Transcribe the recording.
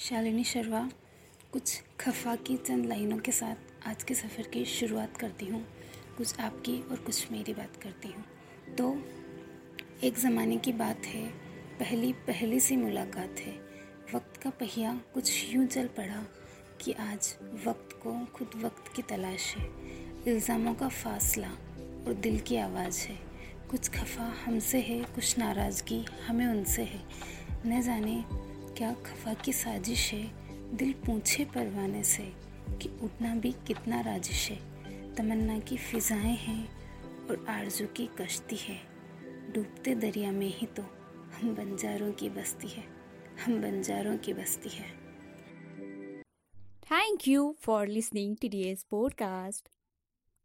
शालिनी शर्मा, कुछ खफा की चंद लाइनों के साथ आज के सफ़र की शुरुआत करती हूँ। कुछ आपकी और कुछ मेरी बात करती हूँ। तो एक ज़माने की बात है, पहली पहली सी मुलाकात है। वक्त का पहिया कुछ यूँ चल पड़ा कि आज वक्त को खुद वक्त की तलाश है। इल्ज़ामों का फासला और दिल की आवाज़ है। कुछ खफा हमसे है, कुछ नाराज़गी हमें उनसे है। न जाने क्या खफा की साजिश है? दिल पूछे परवाने से कि उठना भी कितना राजिश है। तमन्ना की फिजाएँ हैं और आरज़ू की कश्ती है। डूबते दरिया में ही तो हम बंजारों की बस्ती है। हम बंजारों की बस्ती है। Thank you for listening to today's podcast.